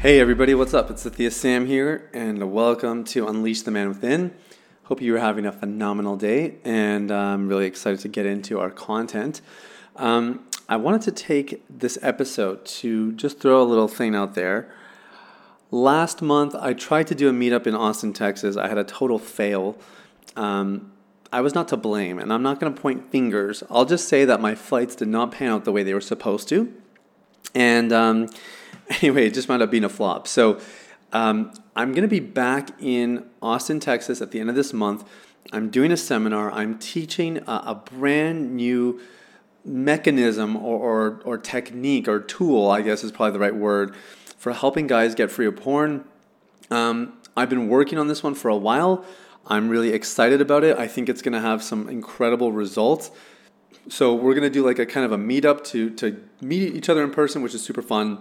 Hey everybody, what's up? It's Sathiya Sam here, and welcome to Unleash the Man Within. Hope you are having a phenomenal day, and I'm really excited to get into our content. Um, I wanted to take this episode to just throw a little thing out there. Last month, I tried to do a meetup in Austin, Texas. I had a total fail. Um, I was not to blame, and I'm not going to point fingers. I'll just say that my flights did not pan out the way they were supposed to. And um, anyway, it just wound up being a flop. So um, I'm going to be back in Austin, Texas at the end of this month. I'm doing a seminar. I'm teaching a, a brand new mechanism or, or, or technique or tool, I guess is probably the right word, for helping guys get free of porn. Um, I've been working on this one for a while. I'm really excited about it. I think it's going to have some incredible results. So we're going to do like a kind of a meetup to to meet each other in person, which is super fun.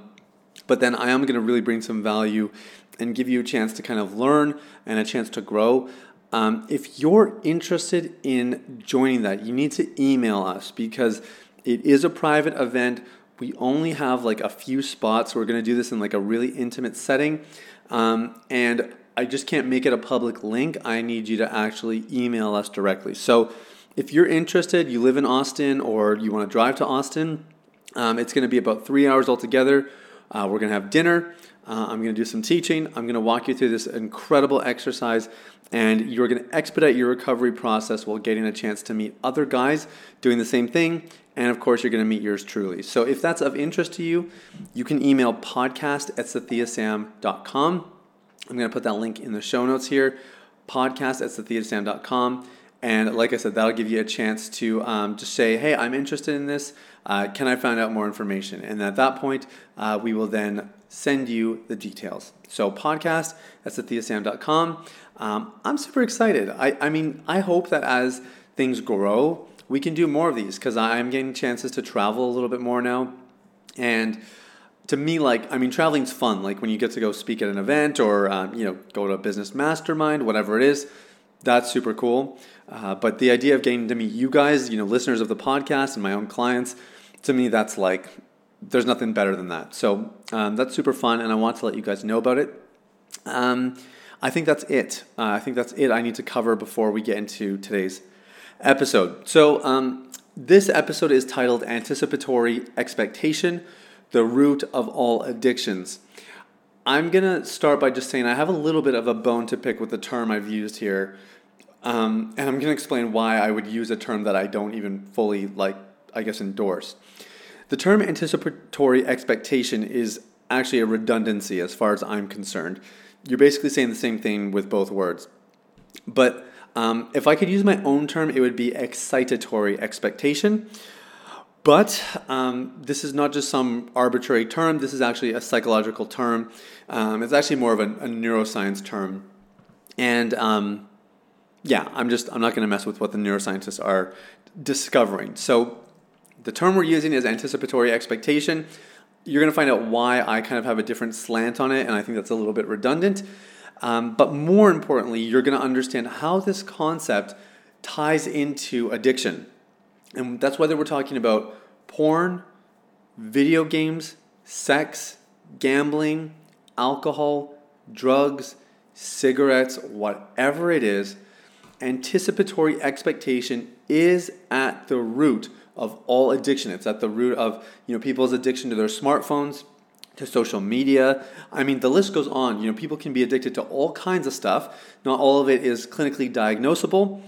But then I am going to really bring some value and give you a chance to kind of learn and a chance to grow. Um, if you're interested in joining that, you need to email us because it is a private event. We only have like a few spots. We're going to do this in like a really intimate setting. Um, and I just can't make it a public link. I need you to actually email us directly. So if you're interested, you live in Austin or you want to drive to Austin, um, it's going to be about three hours altogether. Uh, we're going to have dinner. Uh, I'm going to do some teaching. I'm going to walk you through this incredible exercise, and you're going to expedite your recovery process while getting a chance to meet other guys doing the same thing. And of course, you're going to meet yours truly. So if that's of interest to you, you can email podcast at sathiyasam.com. I'm going to put that link in the show notes here podcast at sathiyasam.com. And like I said, that'll give you a chance to um, just say, hey, I'm interested in this. Uh, can I find out more information? And at that point, uh, we will then send you the details. So, podcast that's at sathiyasam.com. Um, I'm super excited. I, I mean, I hope that as things grow, we can do more of these because I'm getting chances to travel a little bit more now. And to me, like, I mean, traveling's fun. Like when you get to go speak at an event or, um, you know, go to a business mastermind, whatever it is, that's super cool. Uh, but the idea of getting to meet you guys, you know, listeners of the podcast and my own clients, to me, that's like, there's nothing better than that. So um, that's super fun, and I want to let you guys know about it. Um, I think that's it. Uh, I think that's it I need to cover before we get into today's episode. So, um, this episode is titled Anticipatory Expectation The Root of All Addictions. I'm going to start by just saying I have a little bit of a bone to pick with the term I've used here. Um, and I'm going to explain why I would use a term that I don't even fully, like, I guess, endorse. The term anticipatory expectation is actually a redundancy as far as I'm concerned. You're basically saying the same thing with both words. But um, if I could use my own term, it would be excitatory expectation. But um, this is not just some arbitrary term, this is actually a psychological term. Um, it's actually more of a, a neuroscience term. And um, yeah, I'm just, I'm not going to mess with what the neuroscientists are discovering. So the term we're using is anticipatory expectation. You're going to find out why I kind of have a different slant on it, and I think that's a little bit redundant. Um, but more importantly, you're going to understand how this concept ties into addiction. And that's whether we're talking about porn, video games, sex, gambling, alcohol, drugs, cigarettes, whatever it is, anticipatory expectation is at the root of all addiction. It's at the root of you know people's addiction to their smartphones, to social media. I mean, the list goes on. You know, people can be addicted to all kinds of stuff. Not all of it is clinically diagnosable,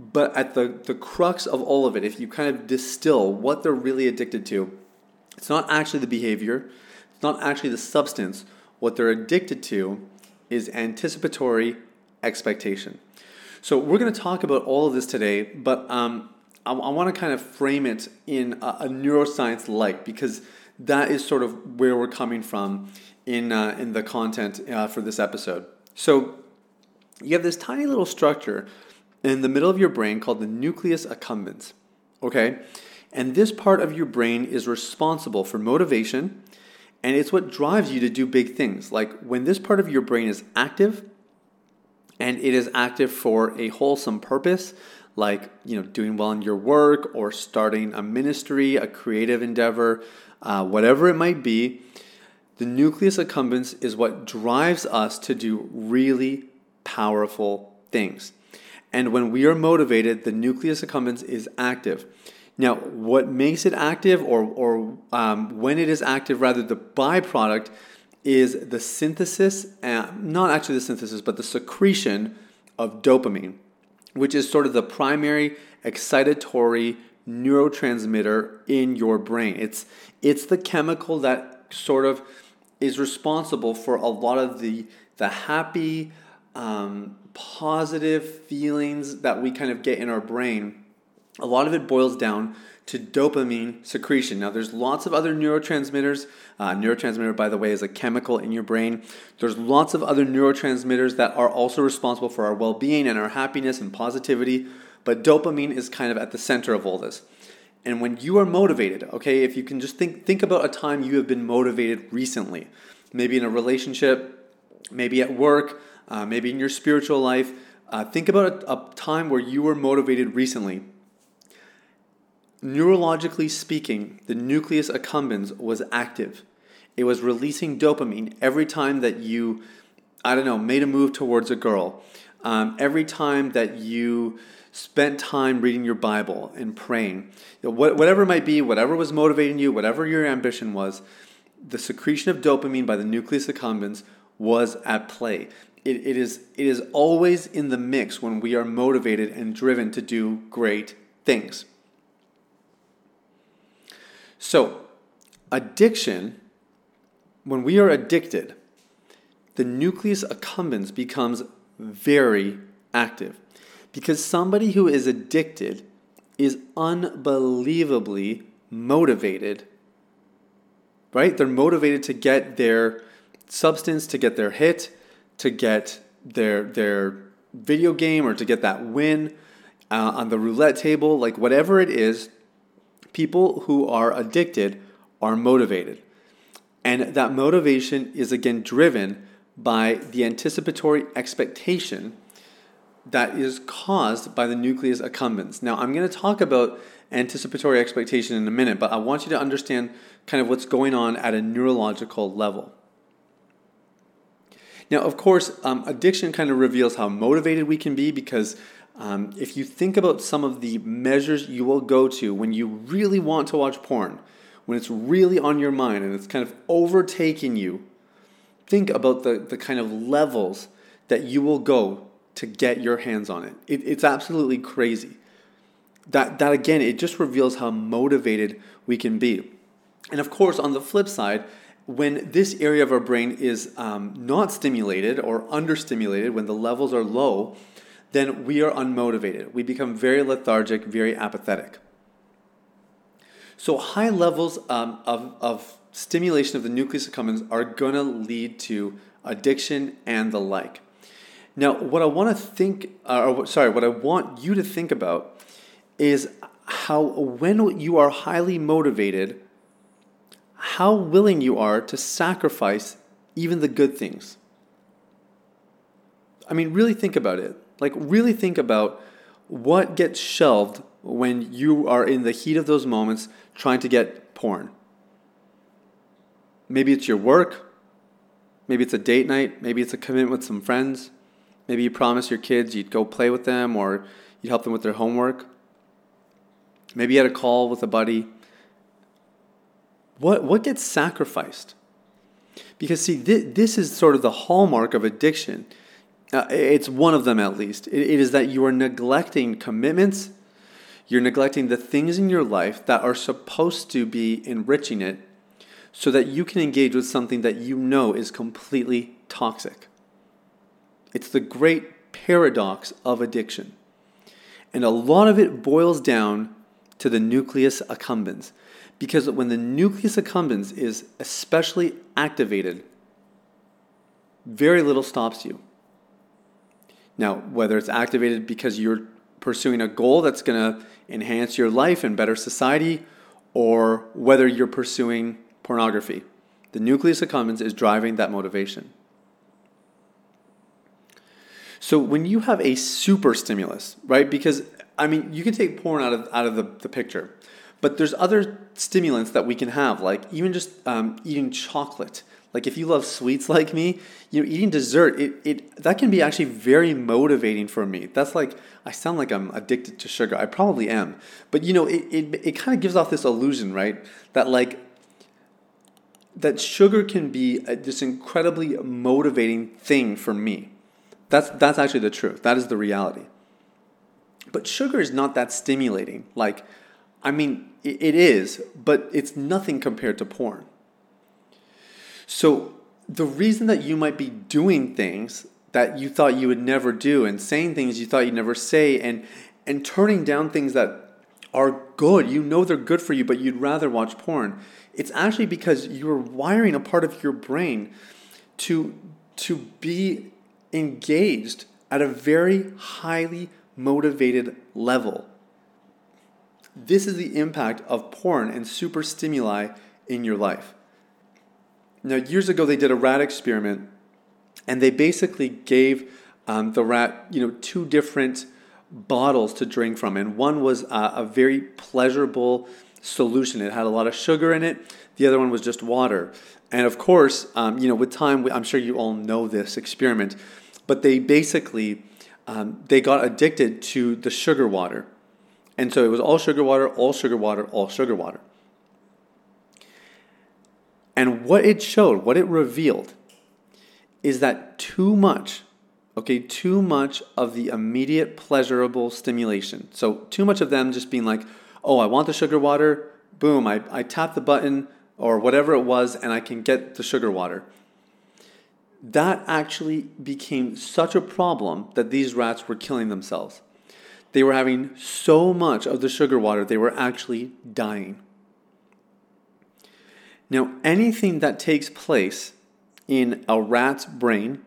but at the, the crux of all of it, if you kind of distill what they're really addicted to, it's not actually the behavior, it's not actually the substance. What they're addicted to is anticipatory expectation. So, we're going to talk about all of this today, but um, I, I want to kind of frame it in a, a neuroscience light because that is sort of where we're coming from in, uh, in the content uh, for this episode. So you have this tiny little structure in the middle of your brain called the nucleus accumbens. Okay? And this part of your brain is responsible for motivation and it's what drives you to do big things. Like when this part of your brain is active and it is active for a wholesome purpose, like you know doing well in your work or starting a ministry, a creative endeavor, uh, whatever it might be, the nucleus accumbens is what drives us to do really powerful things. And when we are motivated, the nucleus accumbens is active. Now, what makes it active, or, or um, when it is active, rather, the byproduct is the synthesis, uh, not actually the synthesis, but the secretion of dopamine, which is sort of the primary excitatory neurotransmitter in your brain. It's, it's the chemical that sort of is responsible for a lot of the, the happy, um, positive feelings that we kind of get in our brain a lot of it boils down to dopamine secretion. Now, there's lots of other neurotransmitters. Uh, neurotransmitter, by the way, is a chemical in your brain. There's lots of other neurotransmitters that are also responsible for our well being and our happiness and positivity, but dopamine is kind of at the center of all this. And when you are motivated, okay, if you can just think, think about a time you have been motivated recently, maybe in a relationship, maybe at work, uh, maybe in your spiritual life. Uh, think about a, a time where you were motivated recently Neurologically speaking, the nucleus accumbens was active. It was releasing dopamine every time that you, I don't know, made a move towards a girl. Um, every time that you spent time reading your Bible and praying, whatever it might be, whatever was motivating you, whatever your ambition was, the secretion of dopamine by the nucleus accumbens was at play. It, it, is, it is always in the mix when we are motivated and driven to do great things. So, addiction, when we are addicted, the nucleus accumbens becomes very active because somebody who is addicted is unbelievably motivated, right? They're motivated to get their substance, to get their hit, to get their, their video game, or to get that win uh, on the roulette table, like whatever it is people who are addicted are motivated. And that motivation is again driven by the anticipatory expectation that is caused by the nucleus accumbens. Now, I'm going to talk about anticipatory expectation in a minute, but I want you to understand kind of what's going on at a neurological level. Now, of course, um, addiction kind of reveals how motivated we can be because um, if you think about some of the measures you will go to when you really want to watch porn, when it's really on your mind and it's kind of overtaking you, think about the, the kind of levels that you will go to get your hands on it. it. It's absolutely crazy. That, that again, it just reveals how motivated we can be. And of course, on the flip side, when this area of our brain is um, not stimulated or understimulated, when the levels are low, then we are unmotivated. We become very lethargic, very apathetic. So, high levels um, of, of stimulation of the nucleus accumbens are going to lead to addiction and the like. Now, what I want to think, uh, or sorry, what I want you to think about is how when you are highly motivated, how willing you are to sacrifice even the good things. I mean, really think about it. Like, really think about what gets shelved when you are in the heat of those moments trying to get porn. Maybe it's your work. Maybe it's a date night. Maybe it's a commitment with some friends. Maybe you promise your kids you'd go play with them or you'd help them with their homework. Maybe you had a call with a buddy. What, what gets sacrificed? Because, see, th- this is sort of the hallmark of addiction uh, it's one of them at least. It, it is that you are neglecting commitments, you're neglecting the things in your life that are supposed to be enriching it so that you can engage with something that you know is completely toxic. It's the great paradox of addiction. And a lot of it boils down to the nucleus accumbens. Because when the nucleus accumbens is especially activated, very little stops you. Now, whether it's activated because you're pursuing a goal that's going to enhance your life and better society, or whether you're pursuing pornography, the nucleus accumbens is driving that motivation. So when you have a super stimulus, right? Because I mean, you can take porn out of out of the, the picture, but there's other stimulants that we can have, like even just um, eating chocolate. Like if you love sweets like me, you know, eating dessert, it, it that can be actually very motivating for me. That's like I sound like I'm addicted to sugar. I probably am. But you know, it, it, it kind of gives off this illusion, right? That like that sugar can be a, this incredibly motivating thing for me. That's that's actually the truth. That is the reality. But sugar is not that stimulating. Like, I mean, it, it is, but it's nothing compared to porn. So the reason that you might be doing things that you thought you would never do and saying things you thought you'd never say and and turning down things that are good, you know they're good for you, but you'd rather watch porn. It's actually because you're wiring a part of your brain to to be engaged at a very highly motivated level. This is the impact of porn and super stimuli in your life. Now, years ago, they did a rat experiment, and they basically gave um, the rat, you know, two different bottles to drink from, and one was uh, a very pleasurable solution. It had a lot of sugar in it. The other one was just water. And of course, um, you know, with time, I'm sure you all know this experiment, but they basically um, they got addicted to the sugar water, and so it was all sugar water, all sugar water, all sugar water. And what it showed, what it revealed, is that too much, okay, too much of the immediate pleasurable stimulation. So, too much of them just being like, oh, I want the sugar water, boom, I, I tap the button or whatever it was, and I can get the sugar water. That actually became such a problem that these rats were killing themselves. They were having so much of the sugar water, they were actually dying. Now, anything that takes place in a rat's brain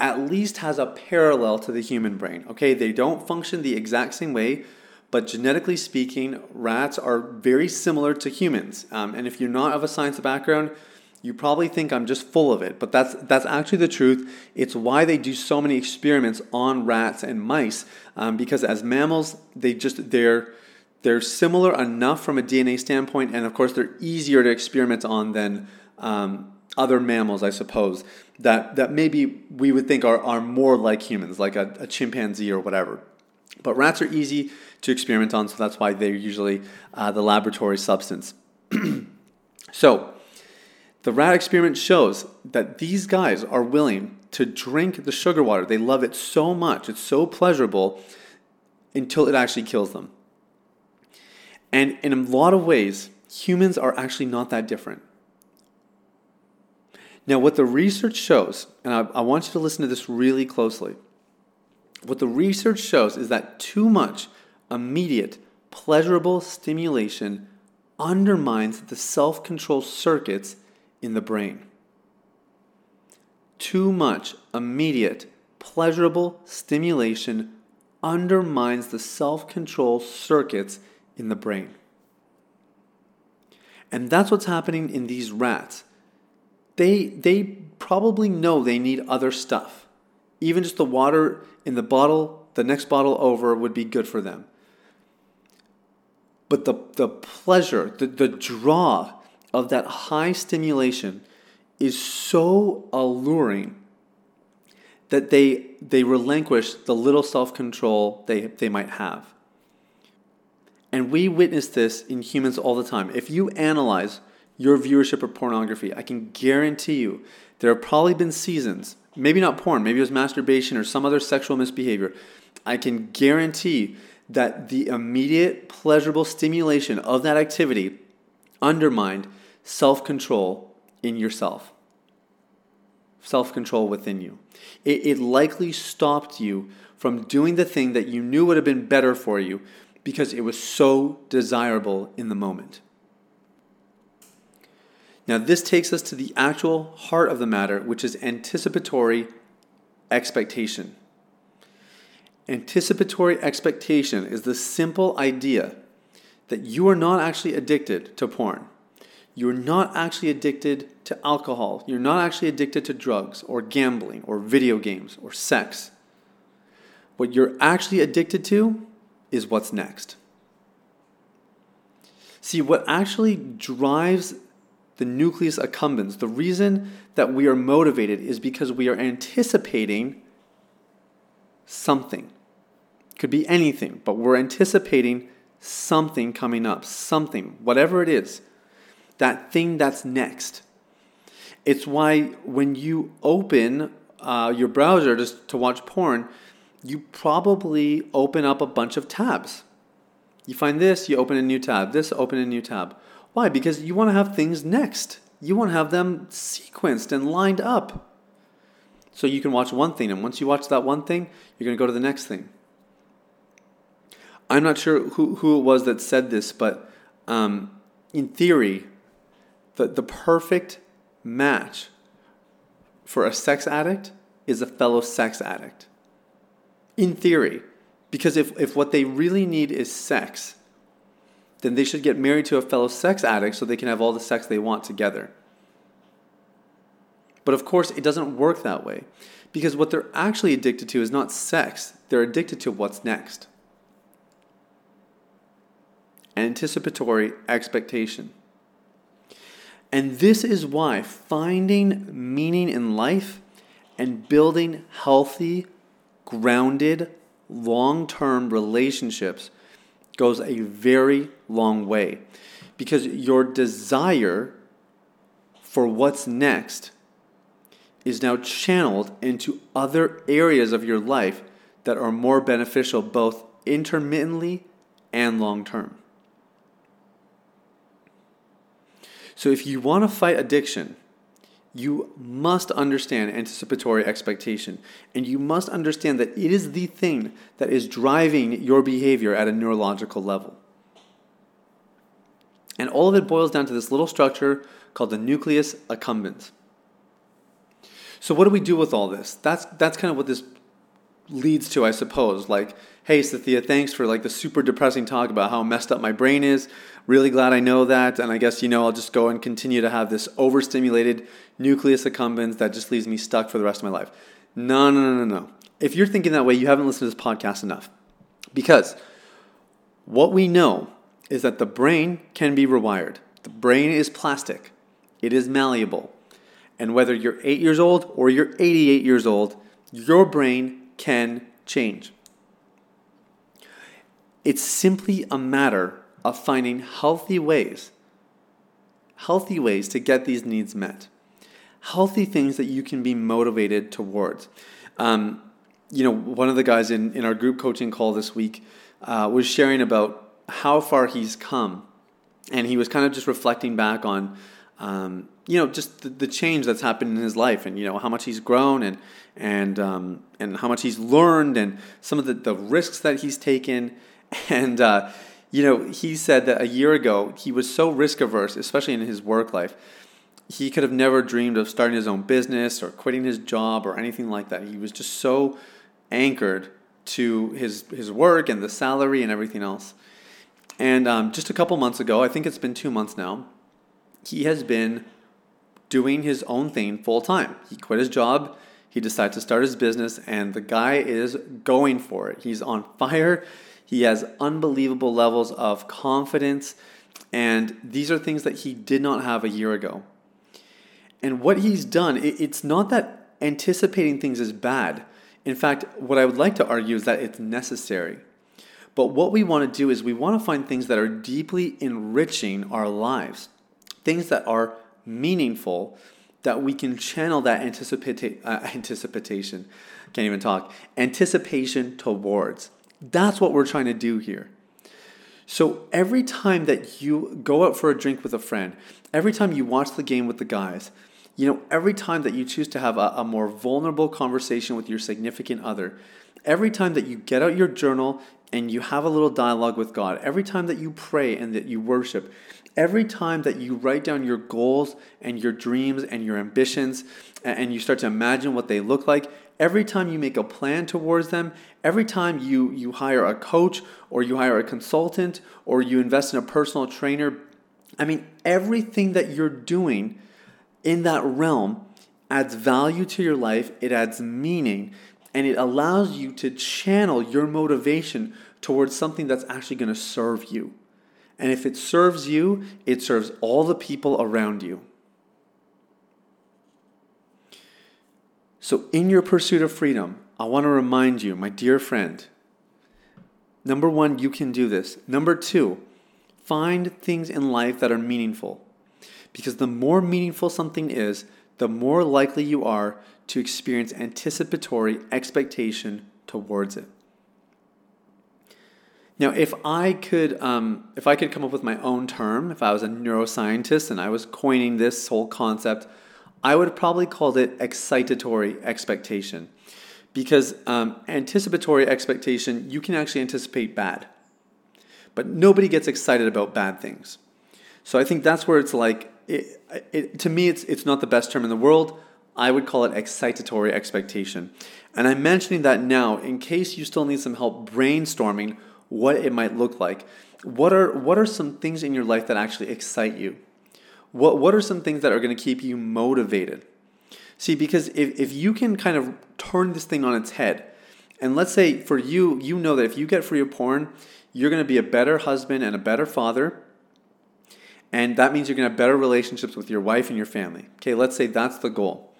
at least has a parallel to the human brain. Okay, they don't function the exact same way, but genetically speaking, rats are very similar to humans. Um, and if you're not of a science background, you probably think I'm just full of it, but that's that's actually the truth. It's why they do so many experiments on rats and mice, um, because as mammals, they just they're they're similar enough from a DNA standpoint, and of course, they're easier to experiment on than um, other mammals, I suppose, that, that maybe we would think are, are more like humans, like a, a chimpanzee or whatever. But rats are easy to experiment on, so that's why they're usually uh, the laboratory substance. so, the rat experiment shows that these guys are willing to drink the sugar water. They love it so much, it's so pleasurable until it actually kills them. And in a lot of ways, humans are actually not that different. Now, what the research shows, and I, I, want you to listen to this really closely. What the research shows is that too much immediate, pleasurable stimulation undermines the self control circuits in the brain. Too much immediate, pleasurable stimulation undermines the self control circuits in the brain. And that's what's happening in these rats. They, they probably know they need other stuff. Even just the water in the bottle, the next bottle over would be good for them. But the, the pleasure, the, the draw of that high stimulation is so alluring that they, they relinquish the little self control they, they might have. And we witness this in humans all the time. If you analyze your viewership of pornography, I can guarantee you there have probably been seasons, maybe not porn, maybe it was masturbation or some other sexual misbehavior. I can guarantee that the immediate pleasurable stimulation of that activity undermined self control in yourself, self control within you. It, it likely stopped you from doing the thing that you knew would have been better for you because it was so desirable in the moment. Now, this takes us to the actual heart of the matter, which is anticipatory expectation. Anticipatory expectation is the simple idea that you are not actually addicted to porn. You're not actually addicted to alcohol. You're not actually addicted to drugs or gambling or video games or sex. What you're actually addicted to is what's next. See, what actually drives the nucleus accumbens, the reason that we are motivated is because we are anticipating something. Could be anything, but we're anticipating something coming up, something, whatever it is, that thing that's next. It's why when you open uh, your browser just to watch porn, you probably open up a bunch of tabs. You find this, you open a new tab, this, open a new tab. Why? Because you want to have things next. You want to have them sequenced and lined up. So you can watch one thing, and once you watch that one thing, you're going to go to the next thing. I'm not sure who, who it was that said this, but um, in theory, the, the perfect match for a sex addict is a fellow sex addict. In theory. Because if, if what they really need is sex, then they should get married to a fellow sex addict so they can have all the sex they want together. But of course, it doesn't work that way. Because what they're actually addicted to is not sex, they're addicted to what's next anticipatory expectation. And this is why finding meaning in life and building healthy, grounded, long term relationships goes a very long way. Because your desire for what's next is now channeled into other areas of your life that are more beneficial both intermittently and long term. So if you want to fight addiction, you must understand anticipatory expectation. And you must understand that it is the thing that is driving your behavior at a neurological level. And all of it boils down to this little structure called the nucleus accumbens. So, what do we do with all this? That's, that's kind of what this leads to, I suppose. Like, hey, Sathiya, thanks for like the super depressing talk about how messed up my brain is. Really glad I know that. And I guess, you know, I'll just go and continue to have this overstimulated nucleus accumbens that just leaves me stuck for the rest of my life. No, no, no, no, no. If you're thinking that way, you haven't listened to this podcast enough. Because what we know is that the brain can be rewired. The brain is plastic, it is malleable. And whether you're eight years old or you're 88 years old, your brain can change. It's simply a matter of finding healthy ways, healthy ways to get these needs met, healthy things that you can be motivated towards. Um, you know, one of the guys in, in our group coaching call this week uh, was sharing about how far he's come. And he was kind of just reflecting back on, um, you know, just the, the, change that's happened in his life and, you know, how much he's grown and, and, um, and how much he's learned and some of the, the risks that he's taken And, uh, you know, he said that a year ago he was so risk averse, especially in his work life. He could have never dreamed of starting his own business or quitting his job or anything like that. He was just so anchored to his, his work and the salary and everything else. And um, just a couple months ago, I think it's been two months now, he has been doing his own thing full time. He quit his job, he decided to start his business, and the guy is going for it. He's on fire. He has unbelievable levels of confidence, and these are things that he did not have a year ago. And what he's done, it's not that anticipating things is bad. In fact, what I would like to argue is that it's necessary. But what we want to do is we want to find things that are deeply enriching our lives, things that are meaningful, that we can channel that anticipata- uh, anticipation, can't even talk, anticipation towards. That's what we're trying to do here. So every time that you go out for a drink with a friend, every time you watch the game with the guys, you know, every time that you choose to have a, a, more vulnerable conversation with your significant other, every time that you get out your journal and you have a little dialogue with God, every time that you pray and that you worship, every time that you write down your goals and your dreams and your ambitions and you start to imagine what they look like, every time you make a plan towards them, every time you, you hire a coach or you hire a consultant or you invest in a personal trainer, I mean, everything that you're doing in that realm adds value to your life, it adds meaning, and it allows you to channel your motivation towards something that's actually going to serve you. And if it serves you, it serves all the people around you. So, in your pursuit of freedom, I want to remind you, my dear friend, number one, you can do this. Number two, find things in life that are meaningful. Because the more meaningful something is, the more likely you are to experience anticipatory expectation towards it. Now, if I could, um, if I could come up with my own term, if I was a neuroscientist and I was coining this whole concept, I would probably call it excitatory expectation, because um, anticipatory expectation you can actually anticipate bad, but nobody gets excited about bad things. So I think that's where it's like, it, it, to me, it's it's not the best term in the world. I would call it excitatory expectation. And I'm mentioning that now in case you still need some help brainstorming what it might look like. What are, what are some things in your life that actually excite you? What, what are some things that are going to keep you motivated? See, because if, if you can kind of turn this thing on its head, and let's say for you, you know that if you get free of porn, you're going to be a better husband and a better father. And that means you're going to have better relationships with your wife and your family. Okay, let's say that's the goal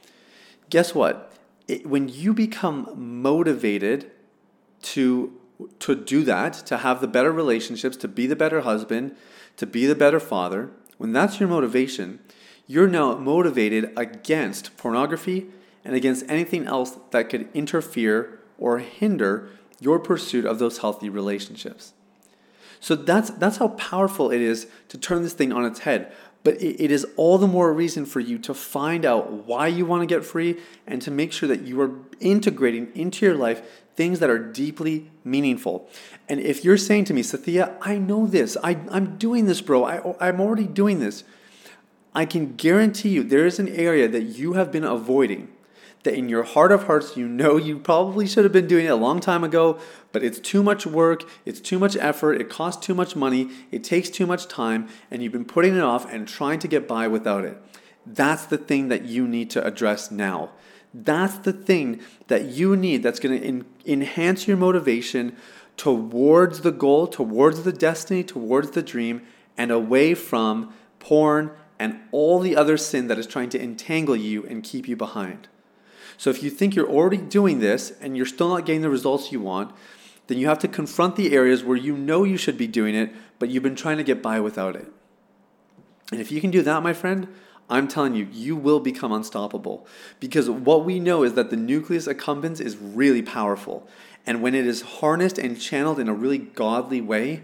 guess what? It, when you become motivated to to do that, to have the better relationships, to be the better husband, to be the better father, when that's your motivation, you're now motivated against pornography and against anything else that could interfere or hinder your pursuit of those healthy relationships. So that's that's how powerful it is to turn this thing on its head. But it, it is all the more reason for you to find out why you want to get free and to make sure that you are integrating into your life things that are deeply meaningful. And if you're saying to me, Sathiya, I know this, I, I'm doing this, bro, I, I'm already doing this, I can guarantee you there is an area that you have been avoiding that in your heart of hearts you know you probably should have been doing it a long time ago, but it's too much work, it's too much effort, it costs too much money, it takes too much time, and you've been putting it off and trying to get by without it. That's the thing that you need to address now. That's the thing that you need that's going to en- enhance your motivation towards the goal, towards the destiny, towards the dream, and away from porn and all the other sin that is trying to entangle you and keep you behind. So if you think you're already doing this and you're still not getting the results you want, then you have to confront the areas where you know you should be doing it, but you've been trying to get by without it. And if you can do that, my friend, I'm telling you, you will become unstoppable. Because what we know is that the nucleus accumbens is really powerful. And when it is harnessed and channeled in a really godly way,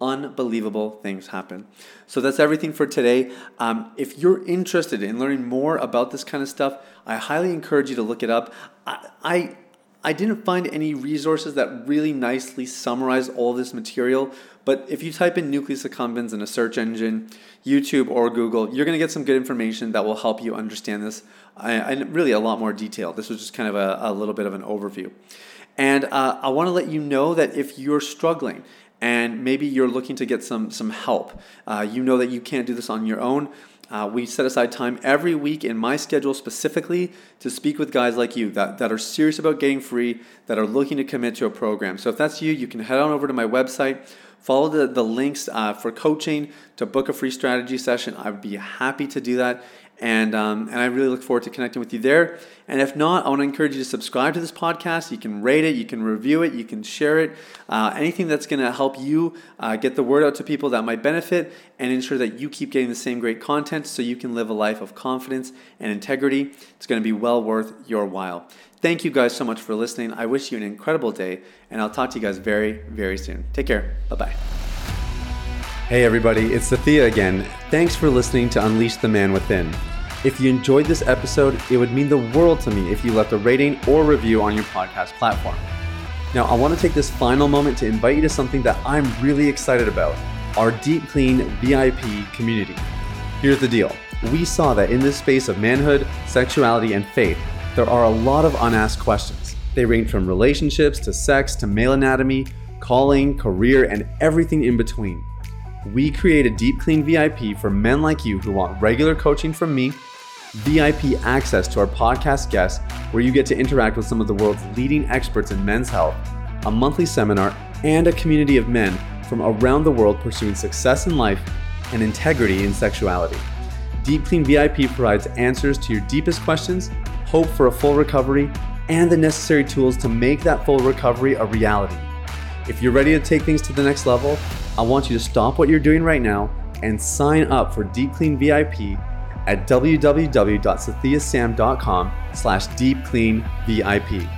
unbelievable things happen. So that's everything for today. Um, if you're interested in learning more about this kind of stuff, I highly encourage you to look it up. I, I I didn't find any resources that really nicely summarize all this material, but if you type in nucleus accumbens in a search engine, YouTube or Google, you're going to get some good information that will help you understand this and really a lot more detail. This was just kind of a, a little bit of an overview. And uh, I want to let you know that if you're struggling and maybe you're looking to get some some help. Uh, you know that you can't do this on your own. Uh, we set aside time every week in my schedule specifically to speak with guys like you that, that are serious about getting free, that are looking to commit to a program. So if that's you, you can head on over to my website, follow the, the links uh, for coaching to book a free strategy session. I would be happy to do that. And, um, and I really look forward to connecting with you there. And if not, I want to encourage you to subscribe to this podcast. You can rate it, you can review it, you can share it. Uh, anything that's going to help you uh, get the word out to people that might benefit and ensure that you keep getting the same great content so you can live a life of confidence and integrity. It's going to be well worth your while. Thank you guys so much for listening. I wish you an incredible day, and I'll talk to you guys very, very soon. Take care. Bye bye. Hey, everybody, it's Sathiya again. Thanks for listening to Unleash the Man Within. If you enjoyed this episode, it would mean the world to me if you left a rating or review on your podcast platform. Now, I want to take this final moment to invite you to something that I'm really excited about our Deep Clean VIP community. Here's the deal we saw that in this space of manhood, sexuality, and faith, there are a lot of unasked questions. They range from relationships to sex to male anatomy, calling, career, and everything in between. We create a Deep Clean VIP for men like you who want regular coaching from me, VIP access to our podcast guests, where you get to interact with some of the world's leading experts in men's health, a monthly seminar, and a community of men from around the world pursuing success in life and integrity in sexuality. Deep Clean VIP provides answers to your deepest questions, hope for a full recovery, and the necessary tools to make that full recovery a reality. If you're ready to take things to the next level, I want you to stop what you're doing right now and sign up for Deep Clean VIP at www.sathiyasam.com slash deepcleanvip.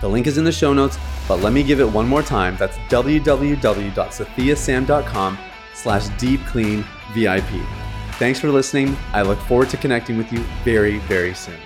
The link is in the show notes, but let me give it one more time. That's www.sathiyasam.com slash deepcleanvip. Thanks for listening. I look forward to connecting with you very, very soon.